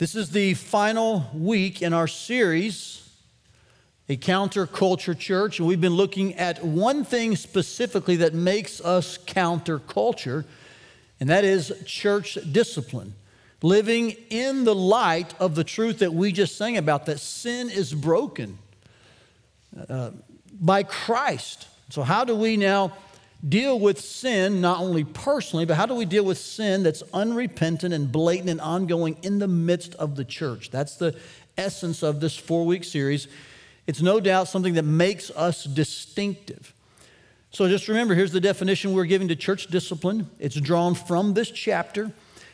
This is the final week in our series, A Counterculture Church, and we've been looking at one thing specifically that makes us counterculture, and that is church discipline. Living in the light of the truth that we just sang about, that sin is broken uh, by Christ. So, how do we now deal with sin, not only personally, but how do we deal with sin that's unrepentant and blatant and ongoing in the midst of the church? That's the essence of this four week series. It's no doubt something that makes us distinctive. So just remember here's the definition we're giving to church discipline. It's drawn from this chapter.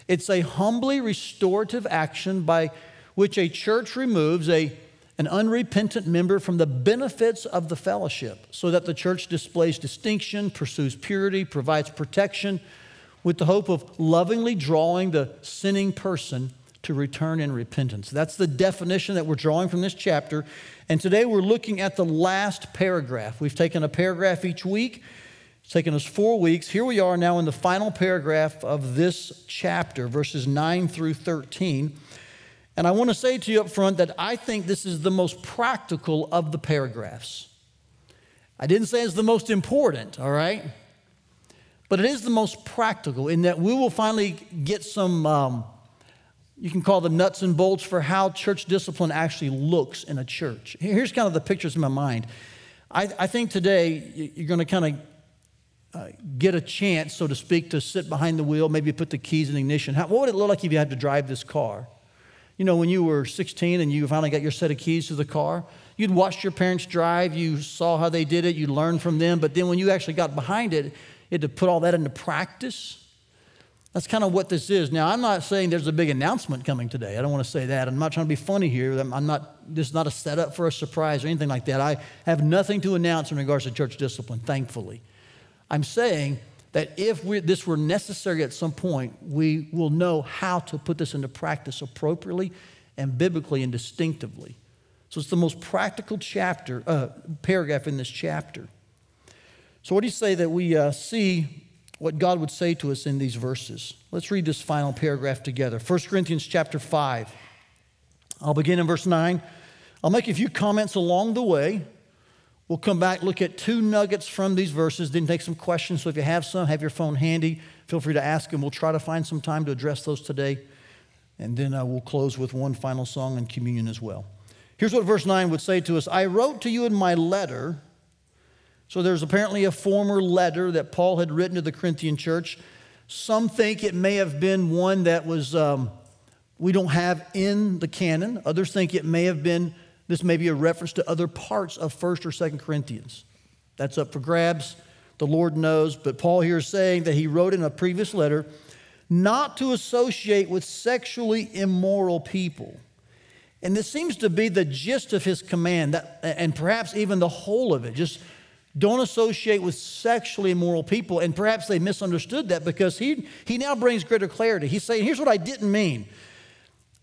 It's a humbly restorative action by which a church removes a an unrepentant member from the benefits of the fellowship so that the church displays distinction, pursues purity, provides protection with the hope of lovingly drawing the sinning person to return in repentance. That's the definition that we're drawing from this chapter. And today we're looking at the last paragraph. We've taken a paragraph each week. It's taken us four weeks. Here we are now in the final paragraph of this chapter, verses 9 through 13. And I want to say to you up front that I think this is the most practical of the paragraphs. I didn't say it's the most important, all right? But it is the most practical in that we will finally get some, um, you can call them nuts and bolts for how church discipline actually looks in a church. Here's kind of the pictures in my mind. I, I think today you're going to kind of uh, get a chance, so to speak, to sit behind the wheel, maybe put the keys in ignition. How, what would it look like if you had to drive this car? You know, when you were 16 and you finally got your set of keys to the car, you'd watched your parents drive, you saw how they did it, you learned from them, but then when you actually got behind it, you had to put all that into practice. That's kind of what this is. Now, I'm not saying there's a big announcement coming today. I don't want to say that. I'm not trying to be funny here. I'm not, this is not a setup for a surprise or anything like that. I have nothing to announce in regards to church discipline, thankfully. I'm saying that if this were necessary at some point, we will know how to put this into practice appropriately and biblically and distinctively. So it's the most practical chapter, uh, paragraph in this chapter. So, what do you say that we uh, see what God would say to us in these verses? Let's read this final paragraph together. 1 Corinthians chapter 5. I'll begin in verse 9. I'll make a few comments along the way. We'll come back, look at two nuggets from these verses, then take some questions. So if you have some, have your phone handy. Feel free to ask, and we'll try to find some time to address those today. And then uh, we'll close with one final song and communion as well. Here's what verse 9 would say to us I wrote to you in my letter. So there's apparently a former letter that Paul had written to the Corinthian church. Some think it may have been one that was um, we don't have in the canon. Others think it may have been this may be a reference to other parts of 1st or 2nd Corinthians. That's up for grabs. The Lord knows. But Paul here is saying that he wrote in a previous letter not to associate with sexually immoral people. And this seems to be the gist of his command, that, and perhaps even the whole of it. Just don't associate with sexually immoral people. And perhaps they misunderstood that because he, he now brings greater clarity. He's saying, here's what I didn't mean.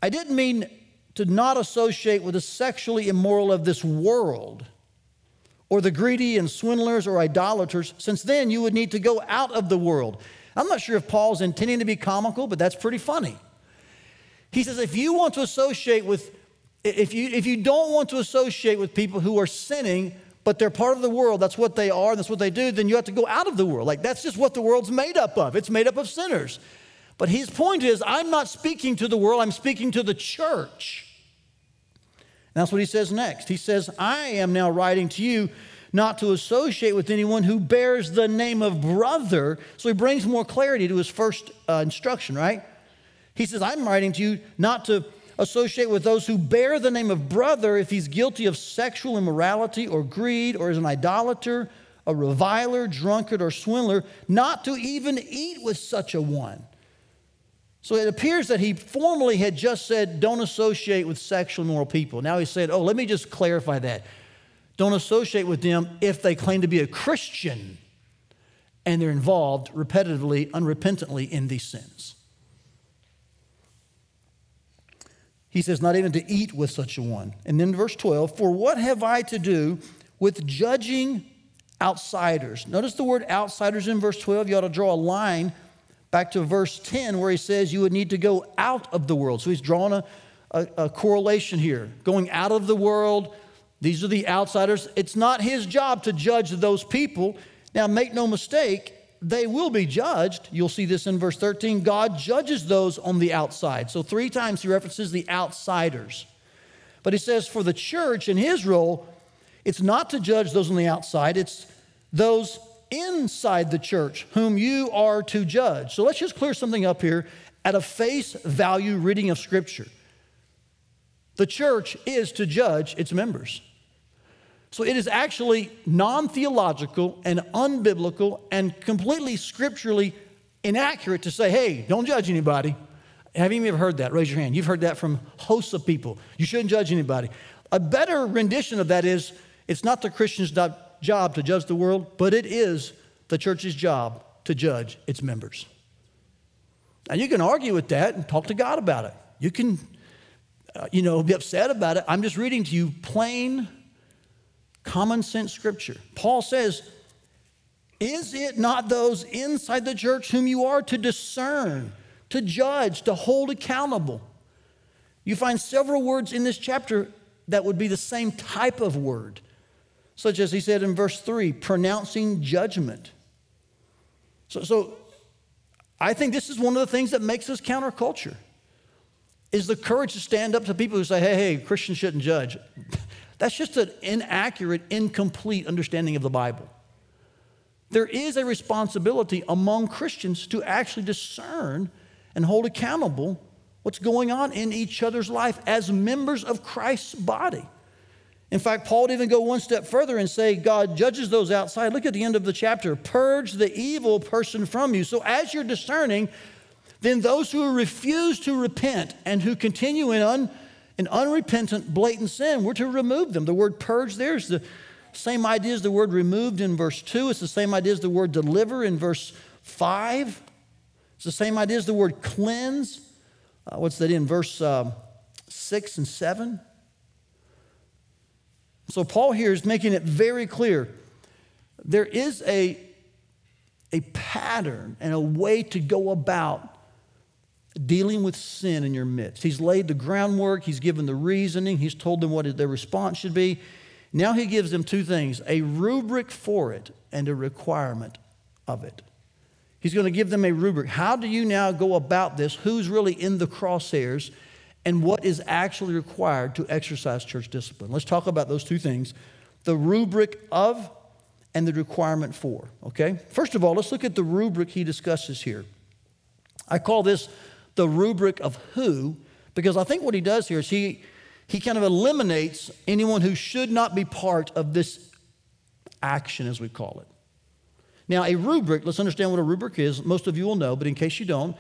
I didn't mean to not associate with the sexually immoral of this world or the greedy and swindlers or idolaters, since then you would need to go out of the world. I'm not sure if Paul's intending to be comical, but that's pretty funny. He says, if you want to associate with, if you, if you don't want to associate with people who are sinning, but they're part of the world, that's what they are, that's what they do, then you have to go out of the world. Like that's just what the world's made up of. It's made up of sinners. But his point is, I'm not speaking to the world, I'm speaking to the church. And that's what he says next. He says, I am now writing to you not to associate with anyone who bears the name of brother. So he brings more clarity to his first uh, instruction, right? He says, I'm writing to you not to associate with those who bear the name of brother if he's guilty of sexual immorality or greed or is an idolater, a reviler, drunkard, or swindler, not to even eat with such a one. So it appears that he formerly had just said, don't associate with sexual immoral people. Now he said, oh, let me just clarify that. Don't associate with them if they claim to be a Christian and they're involved repetitively, unrepentantly in these sins. He says, not even to eat with such a one. And then verse 12, for what have I to do with judging outsiders? Notice the word outsiders in verse 12. You ought to draw a line back to verse 10 where he says you would need to go out of the world. So he's drawn a, a, a correlation here. Going out of the world, these are the outsiders. It's not his job to judge those people. Now, make no mistake, they will be judged. You'll see this in verse 13. God judges those on the outside. So, three times he references the outsiders. But he says for the church in his role, it's not to judge those on the outside, it's those inside the church whom you are to judge. So, let's just clear something up here at a face value reading of Scripture. The church is to judge its members. So it is actually non theological and unbiblical and completely scripturally inaccurate to say, hey, don't judge anybody. Have you ever heard that? Raise your hand. You've heard that from hosts of people. You shouldn't judge anybody. A better rendition of that is it's not the Christian's job to judge the world, but it is the church's job to judge its members. Now, you can argue with that and talk to God about it. You can, uh, you know, be upset about it. I'm just reading to you plain common sense scripture. Paul says, Is it not those inside the church whom you are to discern, to judge, to hold accountable? You find several words in this chapter that would be the same type of word, such as he said in verse 3 pronouncing judgment. So, so I think this is one of the things that makes us counterculture is the courage to stand up to people who say, hey, hey, Christians shouldn't judge. That's just an inaccurate, incomplete understanding of the Bible. There is a responsibility among Christians to actually discern and hold accountable what's going on in each other's life as members of Christ's body. In fact, Paul would even go one step further and say, God judges those outside. Look at the end of the chapter purge the evil person from you. So, as you're discerning, then those who refuse to repent and who continue in un an unrepentant, blatant sin, we're to remove them. The word purge there is the same idea as the word removed in verse 2. It's the same idea as the word deliver in verse 5. It's the same idea as the word cleanse. Uh, what's that in verse uh, 6 and 7? So Paul here is making it very clear. There is a, a pattern and a way to go about dealing with sin in your midst. He's laid the groundwork, he's given the reasoning, he's told them what their response should be. Now he gives them two things a rubric for it and a requirement of it. He's going to give them a rubric. How do you now go about this? Who's really in the crosshairs? And what is actually required to exercise church discipline? Let's talk about those two things the rubric of and the requirement for. Okay? First of all, let's look at the rubric he discusses here. I call this the rubric of who, because I think what he does here is he, he kind of eliminates anyone who should not be part of this action, as we call it. Now, a rubric, let's understand what a rubric is. Most of you will know, but in case you don't,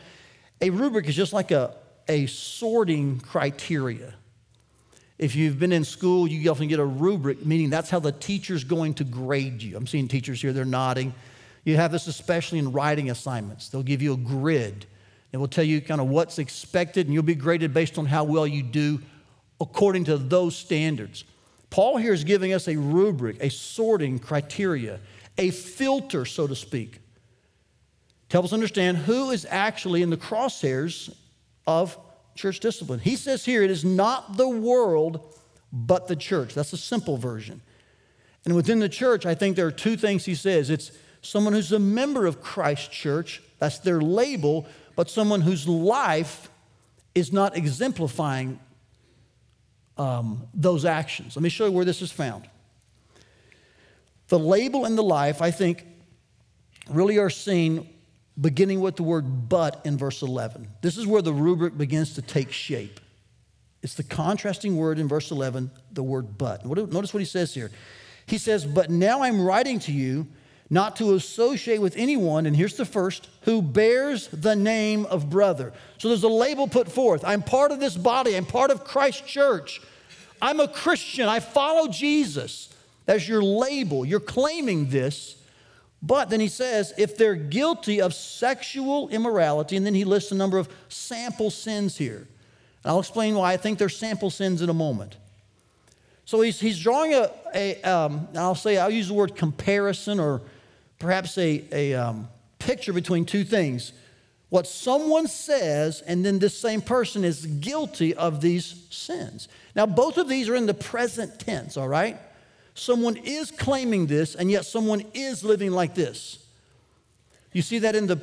a rubric is just like a, a sorting criteria. If you've been in school, you often get a rubric, meaning that's how the teacher's going to grade you. I'm seeing teachers here, they're nodding. You have this especially in writing assignments. They'll give you a grid it will tell you kind of what's expected, and you'll be graded based on how well you do according to those standards. Paul here is giving us a rubric, a sorting criteria, a filter, so to speak, to help us understand who is actually in the crosshairs of church discipline. He says here, it is not the world, but the church. That's a simple version. And within the church, I think there are two things he says it's someone who's a member of Christ's church, that's their label, but someone whose life is not exemplifying um, those actions. Let me show you where this is found. The label and the life, I think, really are seen beginning with the word but in verse 11. This is where the rubric begins to take shape. It's the contrasting word in verse 11, the word but. Notice what he says here. He says, But now I'm writing to you not to associate with anyone, and here's the first, who bears the name of brother. So there's a label put forth. I'm part of this body, I'm part of Christ's church. I'm a Christian, I follow Jesus. That's your label. You're claiming this. But then he says, if they're guilty of sexual immorality, and then he lists a number of sample sins here. And I'll explain why I think they're sample sins in a moment. So he's, he's drawing a, a um, I'll say, I'll use the word comparison or perhaps a, a um, picture between two things. what someone says, and then this same person is guilty of these sins. Now, both of these are in the present tense, all right? Someone is claiming this, and yet someone is living like this. You see that in the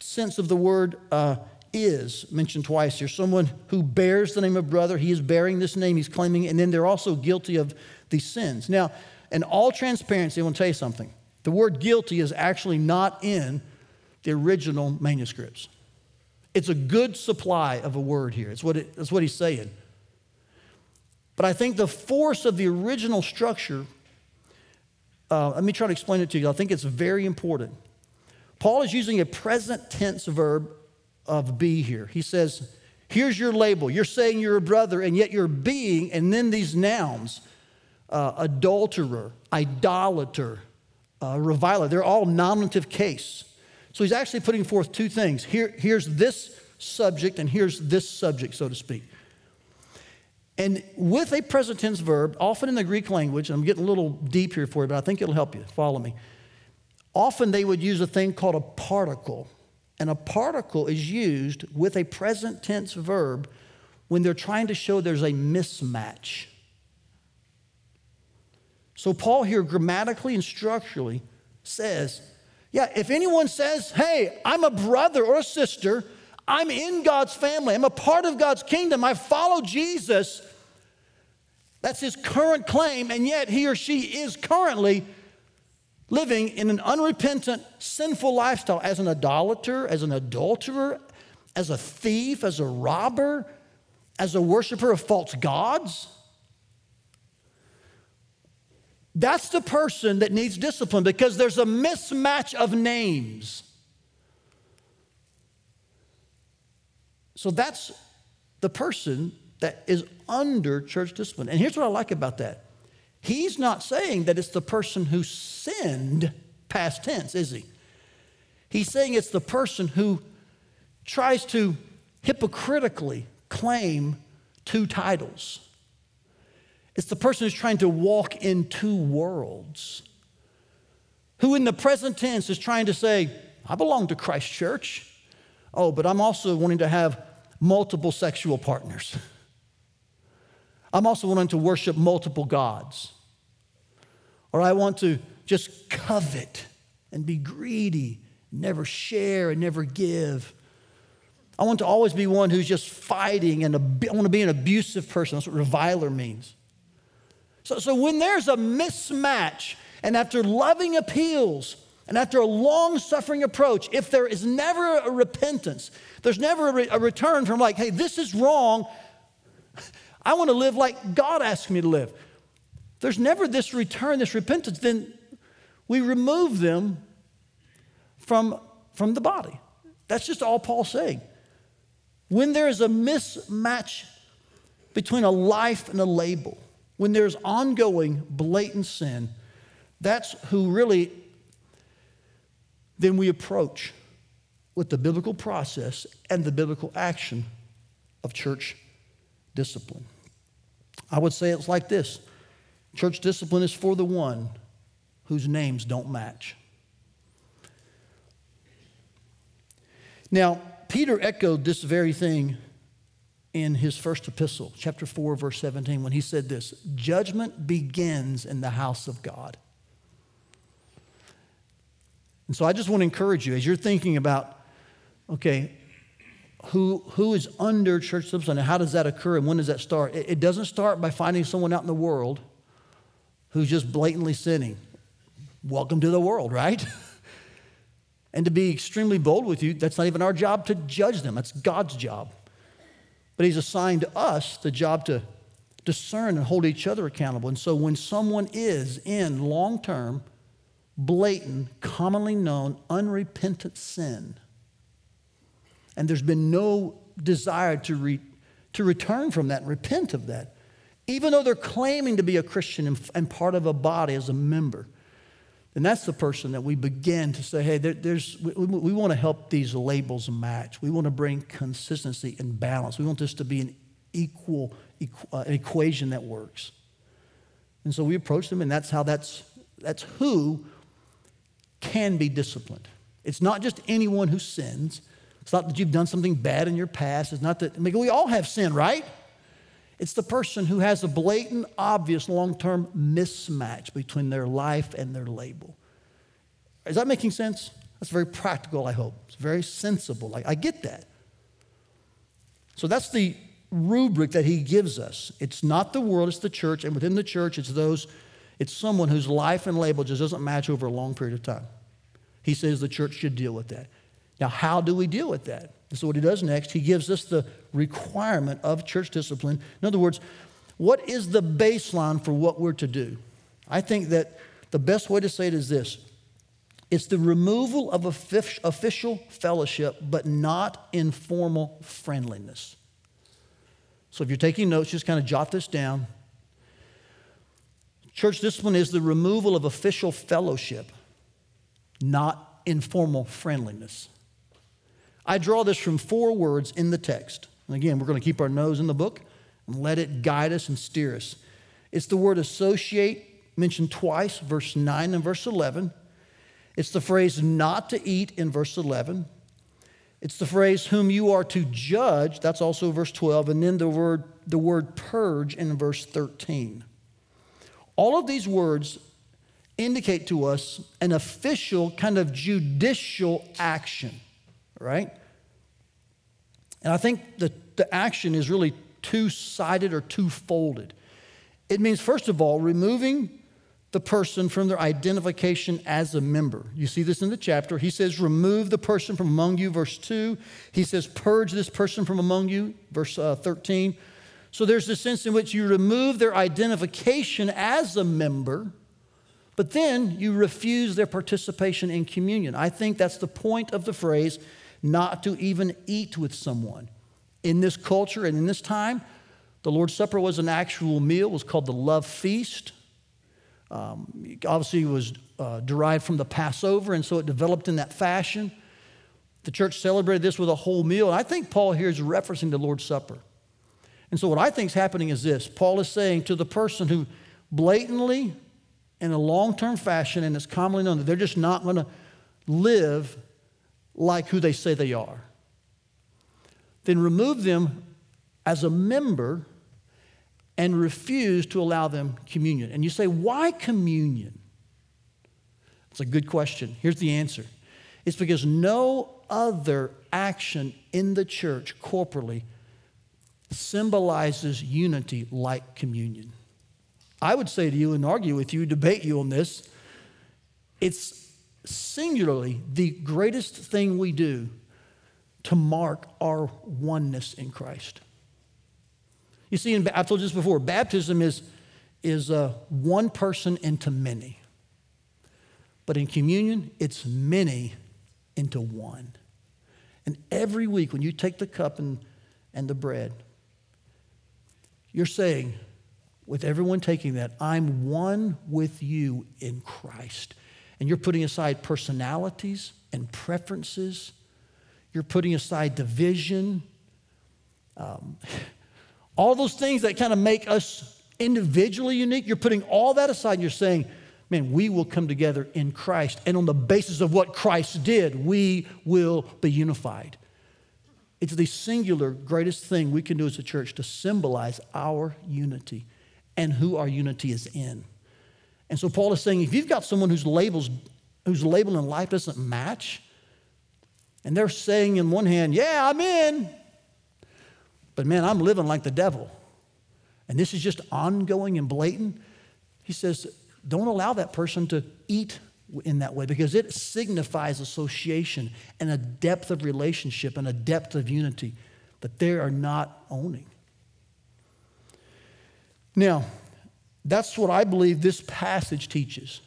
sense of the word uh, is mentioned twice here. Someone who bears the name of brother, he is bearing this name, he's claiming and then they're also guilty of these sins. Now, in all transparency, I want to tell you something. The word guilty is actually not in the original manuscripts. It's a good supply of a word here. It's what, it, it's what he's saying. But I think the force of the original structure, uh, let me try to explain it to you. I think it's very important. Paul is using a present tense verb of be here. He says, Here's your label. You're saying you're a brother, and yet you're being, and then these nouns uh, adulterer, idolater, uh, reviler, they're all nominative case. So he's actually putting forth two things. Here, here's this subject, and here's this subject, so to speak. And with a present tense verb, often in the Greek language, I'm getting a little deep here for you, but I think it'll help you. Follow me. Often they would use a thing called a particle. And a particle is used with a present tense verb when they're trying to show there's a mismatch. So, Paul here grammatically and structurally says, yeah, if anyone says, hey, I'm a brother or a sister, I'm in God's family, I'm a part of God's kingdom, I follow Jesus, that's his current claim, and yet he or she is currently living in an unrepentant, sinful lifestyle as an idolater, as an adulterer, as a thief, as a robber, as a worshiper of false gods. That's the person that needs discipline because there's a mismatch of names. So that's the person that is under church discipline. And here's what I like about that he's not saying that it's the person who sinned, past tense, is he? He's saying it's the person who tries to hypocritically claim two titles. It's the person who's trying to walk in two worlds, who in the present tense is trying to say, I belong to Christ Church. Oh, but I'm also wanting to have multiple sexual partners. I'm also wanting to worship multiple gods. Or I want to just covet and be greedy, never share and never give. I want to always be one who's just fighting and I want to be an abusive person. That's what reviler means. So, so when there's a mismatch, and after loving appeals, and after a long suffering approach, if there is never a repentance, there's never a, re- a return from like, hey, this is wrong. I want to live like God asked me to live. There's never this return, this repentance, then we remove them from, from the body. That's just all Paul's saying. When there is a mismatch between a life and a label, when there's ongoing blatant sin, that's who really then we approach with the biblical process and the biblical action of church discipline. I would say it's like this church discipline is for the one whose names don't match. Now, Peter echoed this very thing in his first epistle, chapter 4, verse 17, when he said this Judgment begins in the house of God. And so I just want to encourage you as you're thinking about, okay, who, who is under church discipline and how does that occur and when does that start? It, it doesn't start by finding someone out in the world who's just blatantly sinning. Welcome to the world, right? and to be extremely bold with you, that's not even our job to judge them, that's God's job. But He's assigned us the job to discern and hold each other accountable. And so when someone is in long term, blatant, commonly known, unrepentant sin, and there's been no desire to, re, to return from that and repent of that, even though they're claiming to be a Christian and, and part of a body as a member, then that's the person that we begin to say, hey, there, there's, we, we want to help these labels match. We want to bring consistency and balance. We want this to be an equal, equal uh, an equation that works. And so we approach them, and that's how that's, that's who can be disciplined. It's not just anyone who sins, It's not that you've done something bad in your past. It's not that, I mean, we all have sin, right? It's the person who has a blatant, obvious long term mismatch between their life and their label. Is that making sense? That's very practical, I hope. It's very sensible. I, I get that. So that's the rubric that he gives us. It's not the world, it's the church. And within the church, it's those, it's someone whose life and label just doesn't match over a long period of time. He says the church should deal with that. Now, how do we deal with that? This is what he does next. He gives us the requirement of church discipline. In other words, what is the baseline for what we're to do? I think that the best way to say it is this it's the removal of official fellowship, but not informal friendliness. So if you're taking notes, just kind of jot this down. Church discipline is the removal of official fellowship, not informal friendliness. I draw this from four words in the text. And again, we're going to keep our nose in the book and let it guide us and steer us. It's the word associate, mentioned twice, verse 9 and verse 11. It's the phrase not to eat in verse 11. It's the phrase whom you are to judge, that's also verse 12, and then the word, the word purge in verse 13. All of these words indicate to us an official, kind of judicial action right? And I think the, the action is really two sided or two folded. It means, first of all, removing the person from their identification as a member. You see this in the chapter. He says, Remove the person from among you, verse 2. He says, Purge this person from among you, verse uh, 13. So there's this sense in which you remove their identification as a member, but then you refuse their participation in communion. I think that's the point of the phrase not to even eat with someone. In this culture and in this time, the Lord's Supper was an actual meal. It was called the love feast. Um, obviously, it was uh, derived from the Passover, and so it developed in that fashion. The church celebrated this with a whole meal. And I think Paul here is referencing the Lord's Supper. And so, what I think is happening is this Paul is saying to the person who blatantly, in a long term fashion, and it's commonly known that they're just not going to live like who they say they are. Then remove them as a member and refuse to allow them communion. And you say, why communion? It's a good question. Here's the answer it's because no other action in the church corporally symbolizes unity like communion. I would say to you and argue with you, debate you on this, it's singularly the greatest thing we do to mark our oneness in Christ. You see, I've told you this before baptism is, is uh, one person into many. But in communion, it's many into one. And every week when you take the cup and, and the bread, you're saying, with everyone taking that, I'm one with you in Christ. And you're putting aside personalities and preferences. You're putting aside division. Um, all those things that kind of make us individually unique. You're putting all that aside and you're saying, man, we will come together in Christ. And on the basis of what Christ did, we will be unified. It's the singular greatest thing we can do as a church to symbolize our unity and who our unity is in. And so Paul is saying if you've got someone whose labels, whose label in life doesn't match, and they're saying in one hand, yeah, I'm in, but man, I'm living like the devil. And this is just ongoing and blatant. He says, don't allow that person to eat in that way because it signifies association and a depth of relationship and a depth of unity that they are not owning. Now, that's what I believe this passage teaches.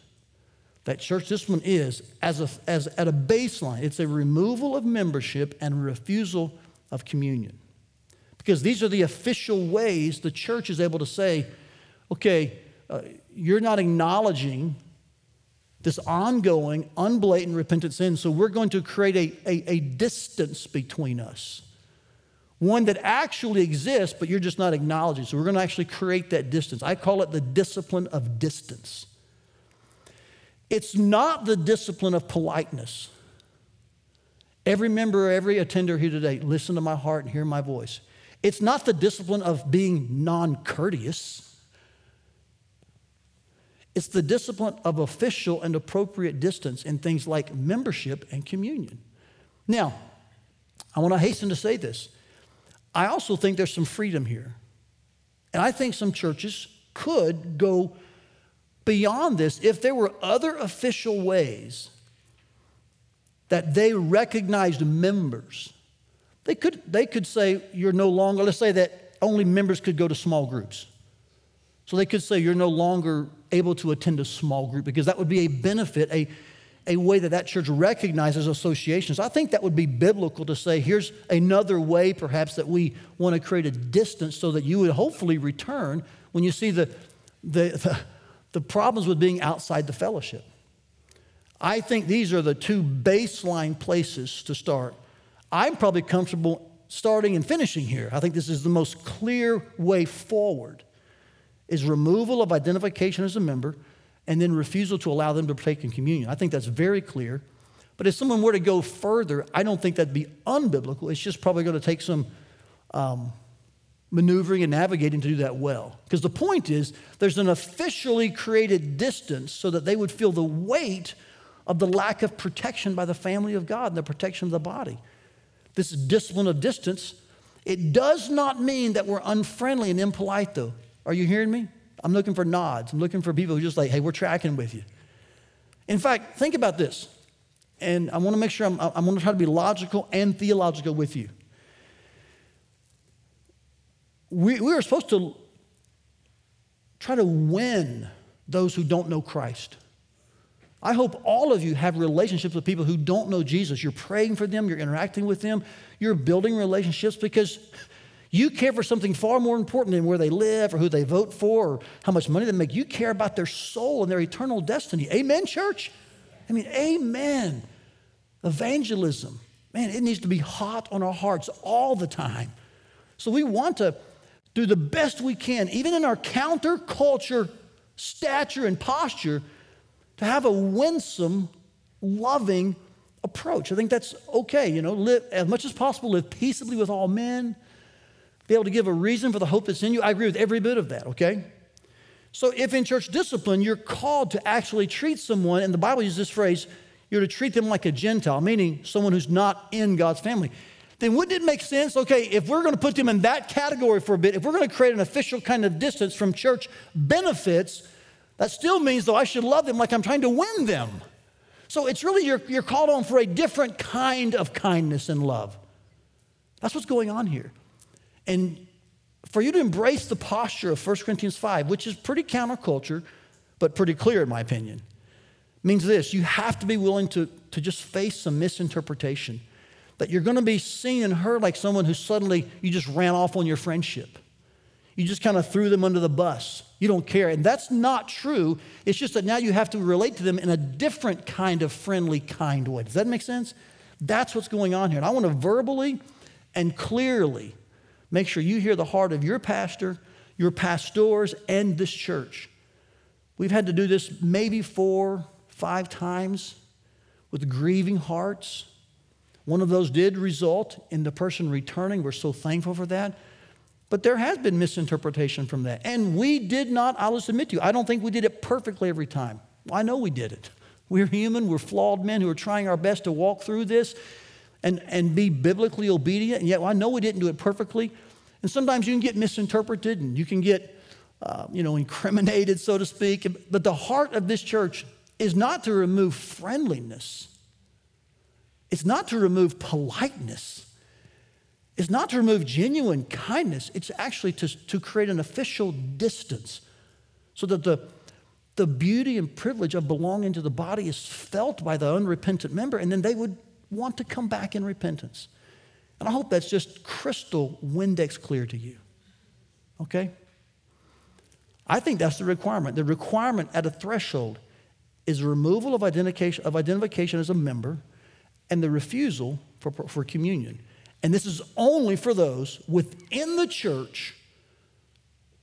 That church discipline is, as, a, as at a baseline, it's a removal of membership and refusal of communion. Because these are the official ways the church is able to say, okay, uh, you're not acknowledging this ongoing, unblatant repentant sin, so we're going to create a, a, a distance between us one that actually exists, but you're just not acknowledging. So we're going to actually create that distance. I call it the discipline of distance. It's not the discipline of politeness, Every member, every attender here today, listen to my heart and hear my voice. It's not the discipline of being non courteous. It's the discipline of official and appropriate distance in things like membership and communion. Now, I want to hasten to say this. I also think there's some freedom here. And I think some churches could go beyond this if there were other official ways that they recognized members. They could, they could say, you're no longer, let's say that only members could go to small groups. So they could say, you're no longer able to attend a small group because that would be a benefit, a, a way that that church recognizes associations. I think that would be biblical to say, here's another way perhaps that we want to create a distance so that you would hopefully return when you see the, the, the, the problems with being outside the fellowship. I think these are the two baseline places to start. I'm probably comfortable starting and finishing here. I think this is the most clear way forward is removal of identification as a member and then refusal to allow them to partake in communion. I think that's very clear. But if someone were to go further, I don't think that'd be unbiblical. It's just probably going to take some um, maneuvering and navigating to do that well. Because the point is, there's an officially created distance so that they would feel the weight of the lack of protection by the family of God and the protection of the body. This discipline of distance, it does not mean that we're unfriendly and impolite, though. Are you hearing me? I'm looking for nods. I'm looking for people who just like, hey, we're tracking with you. In fact, think about this. And I want to make sure I'm, I'm going to try to be logical and theological with you. We, we are supposed to try to win those who don't know Christ. I hope all of you have relationships with people who don't know Jesus. You're praying for them, you're interacting with them, you're building relationships because you care for something far more important than where they live or who they vote for or how much money they make. You care about their soul and their eternal destiny. Amen, church? I mean, amen. Evangelism, man, it needs to be hot on our hearts all the time. So we want to do the best we can, even in our counterculture stature and posture, to have a winsome, loving approach. I think that's okay. You know, live as much as possible, live peaceably with all men, be able to give a reason for the hope that's in you. I agree with every bit of that, okay? So if in church discipline, you're called to actually treat someone, and the Bible uses this phrase, you're to treat them like a Gentile, meaning someone who's not in God's family then wouldn't it make sense? Okay, if we're going to put them in that category for a bit, if we're going to create an official kind of distance from church benefits, that still means, though, I should love them like I'm trying to win them. So it's really, you're, you're called on for a different kind of kindness and love. That's what's going on here. And for you to embrace the posture of 1 Corinthians 5, which is pretty counterculture, but pretty clear in my opinion, means this you have to be willing to, to just face some misinterpretation that you're going to be seen and heard like someone who suddenly you just ran off on your friendship. You just kind of threw them under the bus. You don't care. And that's not true. It's just that now you have to relate to them in a different kind of friendly, kind way. Does that make sense? That's what's going on here. And I want to verbally and clearly make sure you hear the heart of your pastor, your pastors, and this church. We've had to do this maybe four, five times with grieving hearts one of those did result in the person returning. We're so thankful for that. But there has been misinterpretation from that. And we did not, I'll just admit to you, I don't think we did it perfectly every time. I know we did it. We're human, we're flawed men who are trying our best to walk through this and, and be biblically obedient. And yet well, I know we didn't do it perfectly. And sometimes you can get misinterpreted and you can get, uh, you know, incriminated, so to speak. But the heart of this church is not to remove friendliness it's not to remove politeness. It's not to remove genuine kindness. It's actually to, to create an official distance so that the, the beauty and privilege of belonging to the body is felt by the unrepentant member, and then they would want to come back in repentance. And I hope that's just crystal Windex clear to you. Okay? I think that's the requirement. The requirement at a threshold is removal of identification, of identification as a member and the refusal for, for communion. And this is only for those within the church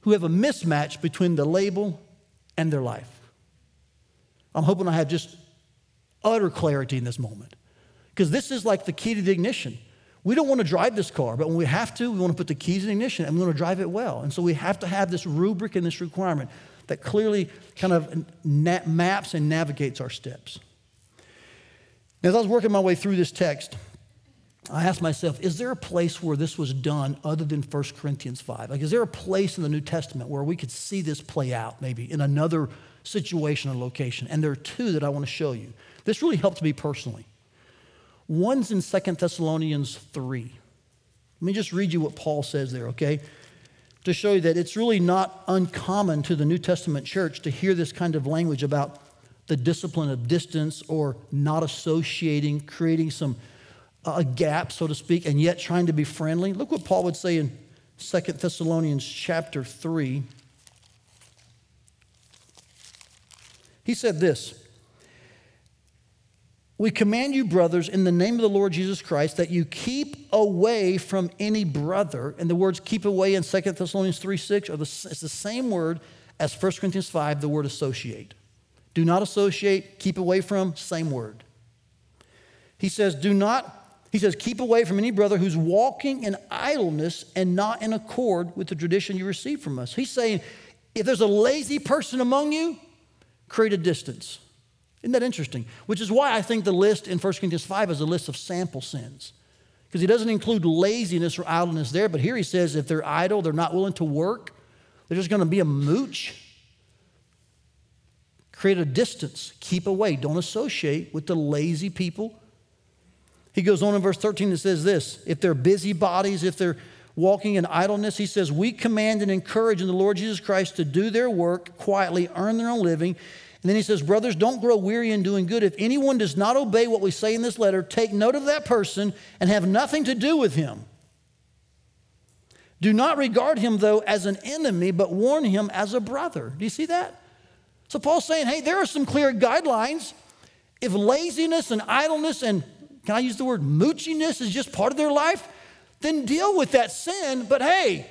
who have a mismatch between the label and their life. I'm hoping I have just utter clarity in this moment. Because this is like the key to the ignition. We don't want to drive this car, but when we have to, we want to put the keys in the ignition and we want to drive it well. And so we have to have this rubric and this requirement that clearly kind of na- maps and navigates our steps. As I was working my way through this text, I asked myself, is there a place where this was done other than 1 Corinthians 5? Like, is there a place in the New Testament where we could see this play out maybe in another situation or location? And there are two that I want to show you. This really helped me personally. One's in 2 Thessalonians 3. Let me just read you what Paul says there, okay? To show you that it's really not uncommon to the New Testament church to hear this kind of language about the discipline of distance or not associating, creating some uh, a gap, so to speak, and yet trying to be friendly. Look what Paul would say in 2 Thessalonians chapter 3. He said this We command you, brothers, in the name of the Lord Jesus Christ, that you keep away from any brother. And the words keep away in 2 Thessalonians 3 6 are the, it's the same word as 1 Corinthians 5, the word associate. Do not associate, keep away from, same word. He says, Do not he says, Keep away from any brother who's walking in idleness and not in accord with the tradition you received from us. He's saying, if there's a lazy person among you, create a distance. Isn't that interesting? Which is why I think the list in 1 Corinthians 5 is a list of sample sins. Because he doesn't include laziness or idleness there, but here he says if they're idle, they're not willing to work, they're just going to be a mooch. Create a distance, keep away, don't associate with the lazy people he goes on in verse 13 and says this if they're busybodies, if they're walking in idleness, he says, We command and encourage in the Lord Jesus Christ to do their work quietly, earn their own living. And then he says, Brothers, don't grow weary in doing good. If anyone does not obey what we say in this letter, take note of that person and have nothing to do with him. Do not regard him, though, as an enemy, but warn him as a brother. Do you see that? So Paul's saying, hey, there are some clear guidelines. If laziness and idleness and can I use the word moochiness is just part of their life? Then deal with that sin. But hey,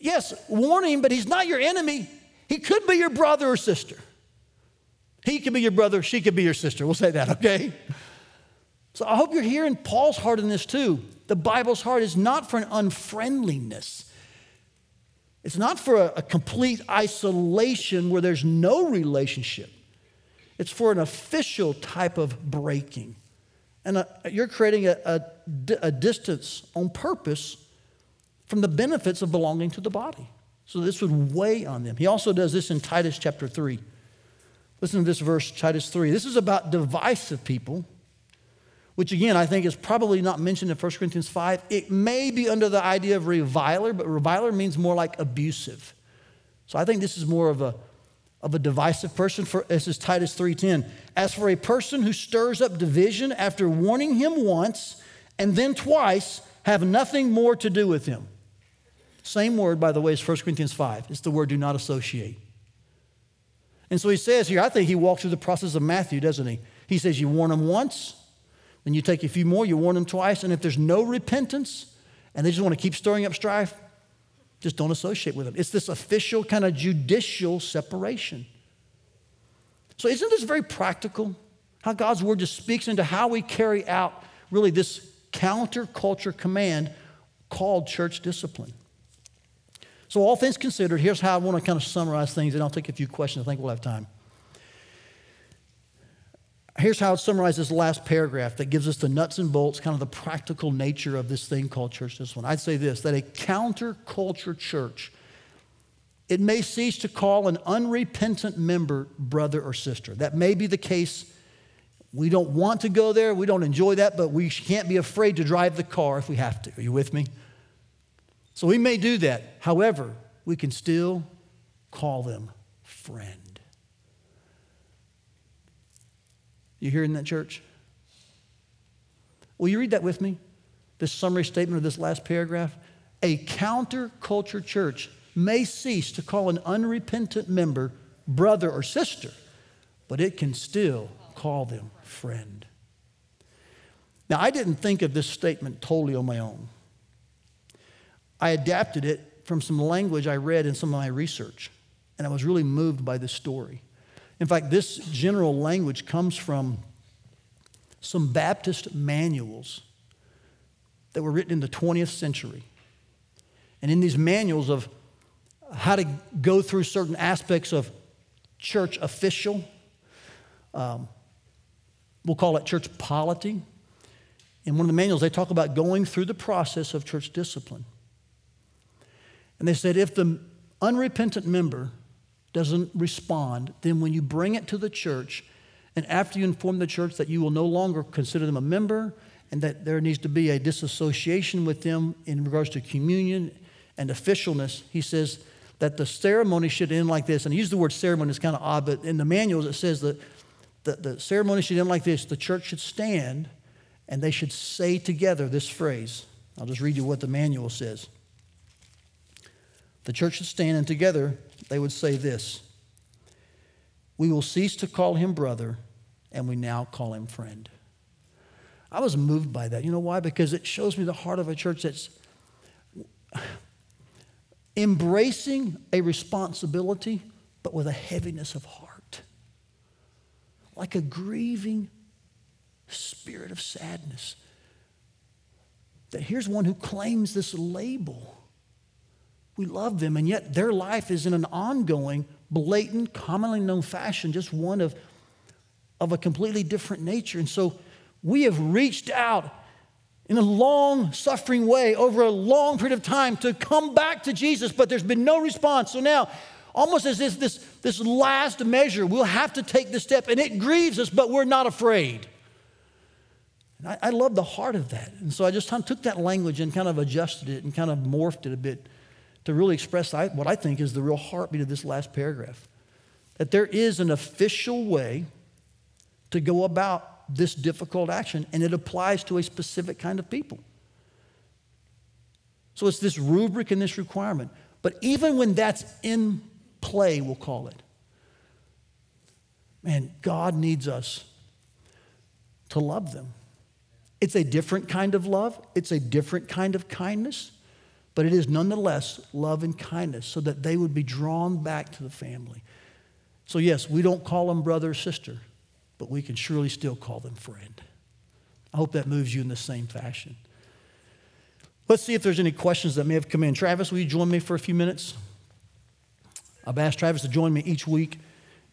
yes, warn him, but he's not your enemy. He could be your brother or sister. He could be your brother, she could be your sister. We'll say that, okay? So I hope you're hearing Paul's heart in this too. The Bible's heart is not for an unfriendliness. It's not for a, a complete isolation where there's no relationship. It's for an official type of breaking. And a, you're creating a, a, a distance on purpose from the benefits of belonging to the body. So this would weigh on them. He also does this in Titus chapter 3. Listen to this verse, Titus 3. This is about divisive people, which again, I think is probably not mentioned in 1 Corinthians 5. It may be under the idea of reviler, but reviler means more like abusive. So I think this is more of a of a divisive person for this is Titus 3:10. As for a person who stirs up division after warning him once and then twice, have nothing more to do with him. Same word, by the way, as 1 Corinthians 5. It's the word do not associate. And so he says here, I think he walks through the process of Matthew, doesn't he? He says, You warn them once, then you take a few more, you warn them twice, and if there's no repentance and they just want to keep stirring up strife, just don't associate with them. It's this official kind of judicial separation. So, isn't this very practical? How God's word just speaks into how we carry out really this counterculture command called church discipline. So, all things considered, here's how I want to kind of summarize things, and I'll take a few questions. I think we'll have time. Here's how it summarizes the last paragraph that gives us the nuts and bolts, kind of the practical nature of this thing called church discipline. I'd say this that a counterculture church, it may cease to call an unrepentant member brother or sister. That may be the case. We don't want to go there, we don't enjoy that, but we can't be afraid to drive the car if we have to. Are you with me? So we may do that. However, we can still call them friend. You hearing that, church? Will you read that with me? This summary statement of this last paragraph. A counterculture church may cease to call an unrepentant member brother or sister, but it can still call them friend. Now, I didn't think of this statement totally on my own. I adapted it from some language I read in some of my research, and I was really moved by this story. In fact, this general language comes from some Baptist manuals that were written in the 20th century. And in these manuals of how to go through certain aspects of church official, um, we'll call it church polity. In one of the manuals, they talk about going through the process of church discipline. And they said if the unrepentant member doesn't respond, then when you bring it to the church, and after you inform the church that you will no longer consider them a member and that there needs to be a disassociation with them in regards to communion and officialness, he says that the ceremony should end like this. And he used the word ceremony, it's kind of odd, but in the manuals it says that the, the ceremony should end like this the church should stand and they should say together this phrase. I'll just read you what the manual says. The church should stand and together they would say this We will cease to call him brother, and we now call him friend. I was moved by that. You know why? Because it shows me the heart of a church that's embracing a responsibility, but with a heaviness of heart. Like a grieving spirit of sadness. That here's one who claims this label we love them, and yet their life is in an ongoing, blatant, commonly known fashion, just one of, of a completely different nature. And so we have reached out in a long suffering way over a long period of time to come back to Jesus, but there's been no response. So now, almost as if this, this last measure, we'll have to take this step, and it grieves us, but we're not afraid. And I, I love the heart of that. And so I just took that language and kind of adjusted it and kind of morphed it a bit to really express what I think is the real heartbeat of this last paragraph. That there is an official way to go about this difficult action, and it applies to a specific kind of people. So it's this rubric and this requirement. But even when that's in play, we'll call it, man, God needs us to love them. It's a different kind of love, it's a different kind of kindness but it is nonetheless love and kindness so that they would be drawn back to the family. So, yes, we don't call them brother or sister, but we can surely still call them friend. I hope that moves you in the same fashion. Let's see if there's any questions that may have come in. Travis, will you join me for a few minutes? I've asked Travis to join me each week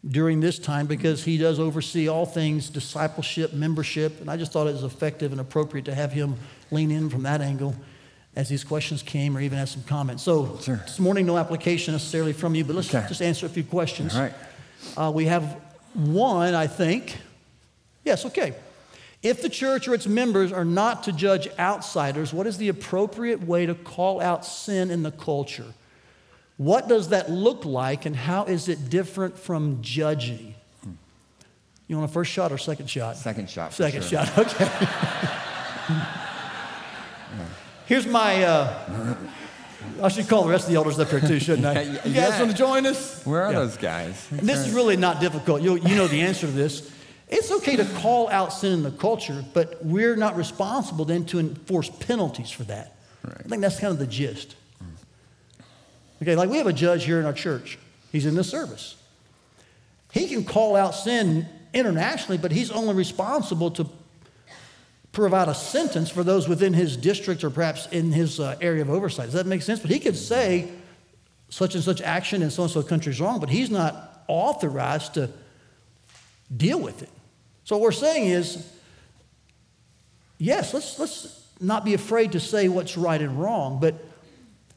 during this time because he does oversee all things discipleship, membership, and I just thought it was effective and appropriate to have him lean in from that angle as these questions came or even as some comments. So sure. this morning, no application necessarily from you, but let's okay. just answer a few questions. All right. Uh, we have one, I think. Yes, okay. If the church or its members are not to judge outsiders, what is the appropriate way to call out sin in the culture? What does that look like, and how is it different from judging? You want a first shot or second shot? Second shot. Second sure. shot, okay. Here's my, uh, I should call the rest of the elders up here too, shouldn't I? You guys yeah. want to join us? Where are yeah. those guys? this is really not difficult. you you know the answer to this. It's okay to call out sin in the culture, but we're not responsible then to enforce penalties for that. Right. I think that's kind of the gist. Okay, like we have a judge here in our church. He's in the service. He can call out sin internationally, but he's only responsible to provide a sentence for those within his district or perhaps in his uh, area of oversight. Does that make sense? But he could say such and such action in so and so country is wrong, but he's not authorized to deal with it. So what we're saying is, yes, let's, let's not be afraid to say what's right and wrong, but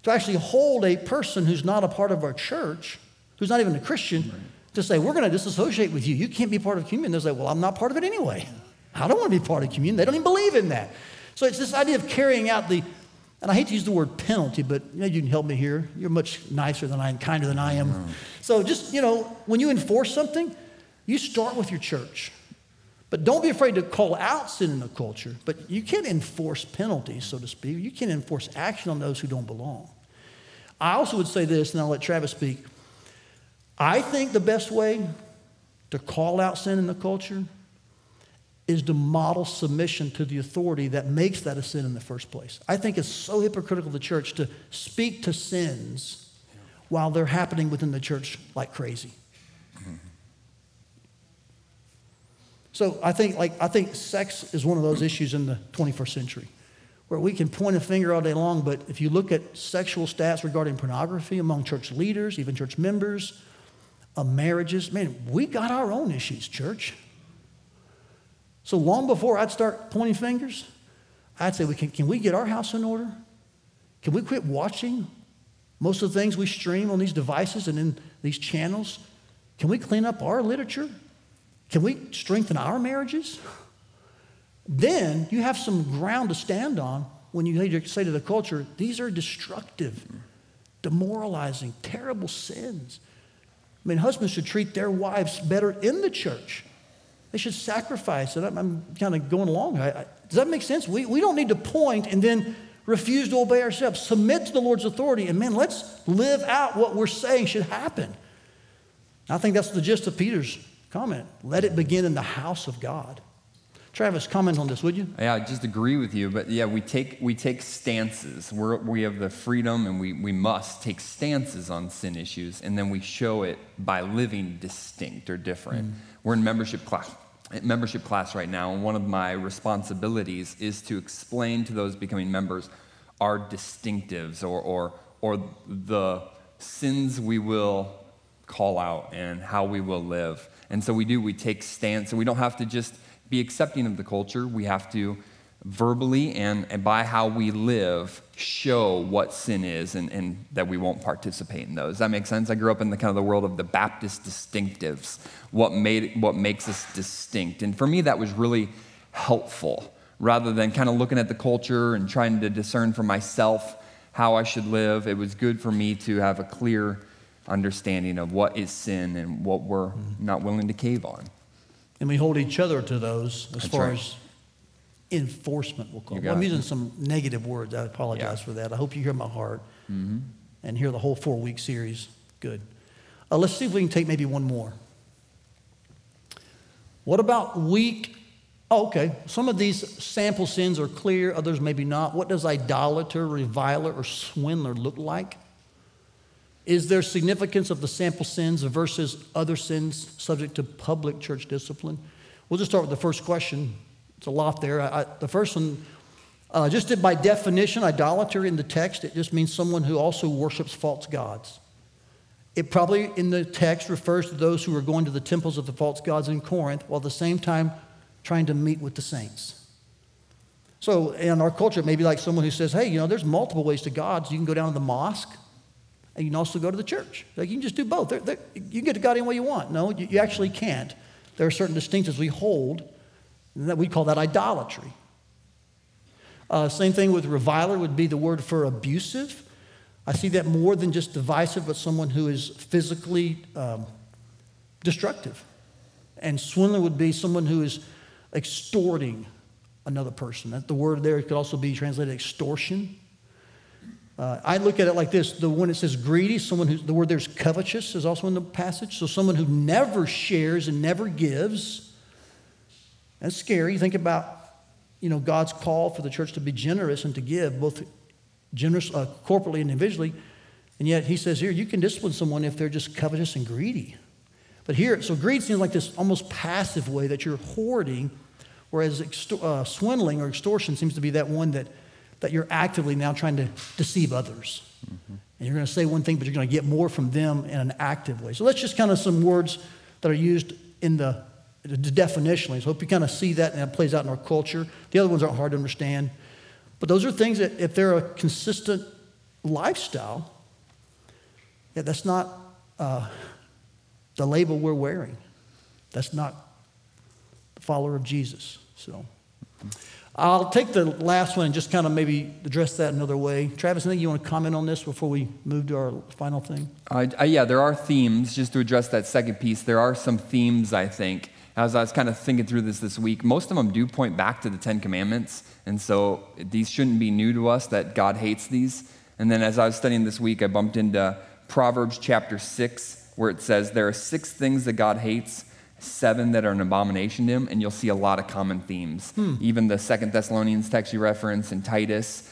to actually hold a person who's not a part of our church, who's not even a Christian, right. to say, we're going to disassociate with you. You can't be part of communion. They say, well, I'm not part of it anyway. I don't want to be part of communion. They don't even believe in that. So it's this idea of carrying out the, and I hate to use the word penalty, but maybe you can help me here. You're much nicer than I am, kinder than I am. So just, you know, when you enforce something, you start with your church. But don't be afraid to call out sin in the culture. But you can't enforce penalties, so to speak. You can't enforce action on those who don't belong. I also would say this, and I'll let Travis speak. I think the best way to call out sin in the culture is to model submission to the authority that makes that a sin in the first place. I think it's so hypocritical of the church to speak to sins while they're happening within the church like crazy. So I think, like, I think sex is one of those issues in the 21st century where we can point a finger all day long, but if you look at sexual stats regarding pornography among church leaders, even church members, uh, marriages, man, we got our own issues, church. So long before I'd start pointing fingers, I'd say, we can, can we get our house in order? Can we quit watching most of the things we stream on these devices and in these channels? Can we clean up our literature? Can we strengthen our marriages? Then you have some ground to stand on when you say to the culture, these are destructive, demoralizing, terrible sins. I mean, husbands should treat their wives better in the church. They should sacrifice. And I'm, I'm kind of going along. I, I, does that make sense? We, we don't need to point and then refuse to obey ourselves. Submit to the Lord's authority. And man, let's live out what we're saying should happen. I think that's the gist of Peter's comment. Let it begin in the house of God. Travis, comment on this, would you? Yeah, I just agree with you. But yeah, we take, we take stances. We're, we have the freedom and we, we must take stances on sin issues, and then we show it by living distinct or different. Mm. We're in membership class, membership class right now, and one of my responsibilities is to explain to those becoming members our distinctives or, or, or the sins we will call out and how we will live. And so we do, we take stance, and we don't have to just be accepting of the culture. We have to verbally and, and by how we live show what sin is and, and that we won't participate in those. Does that make sense? I grew up in the kind of the world of the Baptist distinctives, what, made, what makes us distinct. And for me, that was really helpful rather than kind of looking at the culture and trying to discern for myself how I should live. It was good for me to have a clear understanding of what is sin and what we're not willing to cave on. And we hold each other to those as That's far right. as enforcement, call it. Well, I'm using some negative words. I apologize yeah. for that. I hope you hear my heart mm-hmm. and hear the whole four week series. Good. Uh, let's see if we can take maybe one more. What about weak? Oh, okay. Some of these sample sins are clear, others maybe not. What does idolater, reviler, or swindler look like? Is there significance of the sample sins versus other sins subject to public church discipline? We'll just start with the first question. It's a lot there. I, I, the first one, uh, just by definition, idolatry in the text, it just means someone who also worships false gods. It probably in the text refers to those who are going to the temples of the false gods in Corinth while at the same time trying to meet with the saints. So in our culture, it may be like someone who says, hey, you know, there's multiple ways to God. So you can go down to the mosque you can also go to the church. Like you can just do both. They're, they're, you can get to God any way you want. No, you, you actually can't. There are certain distinctions we hold, and that we call that idolatry. Uh, same thing with reviler would be the word for abusive. I see that more than just divisive, but someone who is physically um, destructive. And swindler would be someone who is extorting another person. That the word there could also be translated extortion. Uh, I look at it like this the one that says greedy, someone who, the word there's covetous is also in the passage. So someone who never shares and never gives. That's scary. Think about, you know, God's call for the church to be generous and to give, both generous uh, corporately and individually. And yet he says here, you can discipline someone if they're just covetous and greedy. But here, so greed seems like this almost passive way that you're hoarding, whereas extor- uh, swindling or extortion seems to be that one that that you're actively now trying to deceive others. Mm-hmm. And you're going to say one thing, but you're going to get more from them in an active way. So that's just kind of some words that are used in the, the definitionally. So hope you kind of see that and that plays out in our culture. The other ones aren't hard to understand. But those are things that, if they're a consistent lifestyle, yeah, that's not uh, the label we're wearing. That's not the follower of Jesus. So. I'll take the last one and just kind of maybe address that another way. Travis, anything you want to comment on this before we move to our final thing? Uh, uh, yeah, there are themes, just to address that second piece. There are some themes, I think. As I was kind of thinking through this this week, most of them do point back to the Ten Commandments. And so these shouldn't be new to us that God hates these. And then as I was studying this week, I bumped into Proverbs chapter 6, where it says, There are six things that God hates seven that are an abomination to him, and you'll see a lot of common themes. Hmm. Even the Second Thessalonians text you reference and Titus,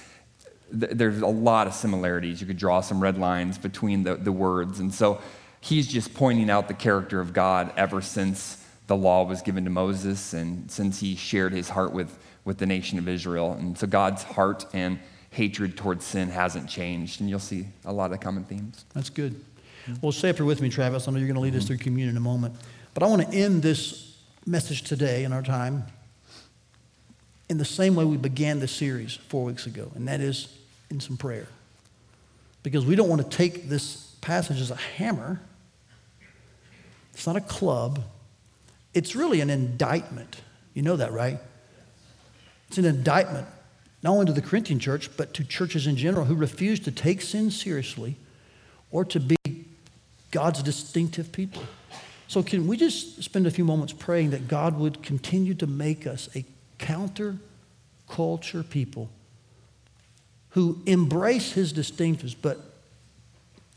th- there's a lot of similarities. You could draw some red lines between the, the words. And so he's just pointing out the character of God ever since the law was given to Moses and since he shared his heart with, with the nation of Israel. And so God's heart and hatred towards sin hasn't changed. And you'll see a lot of common themes. That's good. Well, say after with me, Travis. I know you're going to lead us through communion in a moment. But I want to end this message today in our time in the same way we began the series four weeks ago, and that is in some prayer. Because we don't want to take this passage as a hammer, it's not a club, it's really an indictment. You know that, right? It's an indictment, not only to the Corinthian church, but to churches in general who refuse to take sin seriously or to be God's distinctive people. So, can we just spend a few moments praying that God would continue to make us a counter culture people who embrace his distinctives but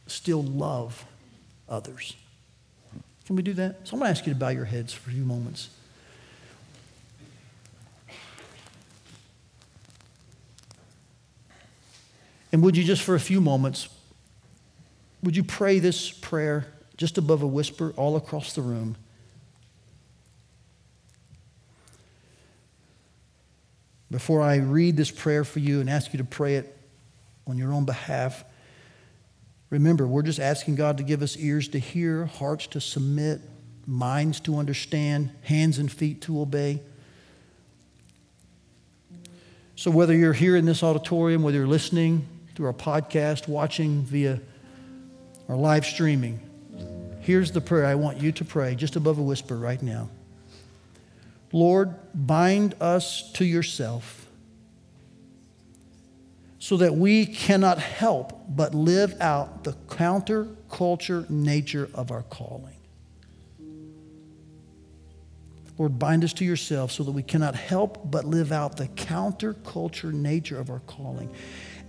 still love others? Can we do that? So, I'm going to ask you to bow your heads for a few moments. And would you just for a few moments, would you pray this prayer just above a whisper all across the room? Before I read this prayer for you and ask you to pray it on your own behalf, remember, we're just asking God to give us ears to hear, hearts to submit, minds to understand, hands and feet to obey. So, whether you're here in this auditorium, whether you're listening through our podcast, watching via our live streaming, here's the prayer I want you to pray just above a whisper right now. Lord, bind us to yourself so that we cannot help but live out the counterculture nature of our calling. Lord, bind us to yourself so that we cannot help but live out the counterculture nature of our calling.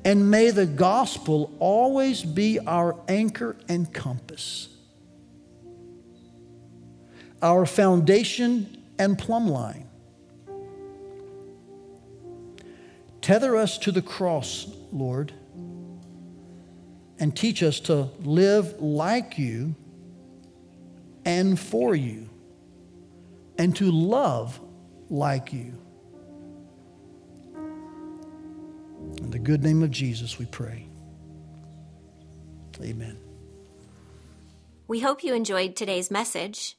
And may the gospel always be our anchor and compass, our foundation and plumb line. Tether us to the cross, Lord, and teach us to live like you and for you, and to love like you. In the good name of Jesus, we pray. Amen. We hope you enjoyed today's message.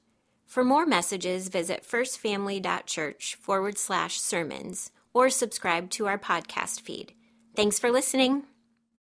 For more messages, visit firstfamily.church forward slash sermons or subscribe to our podcast feed. Thanks for listening.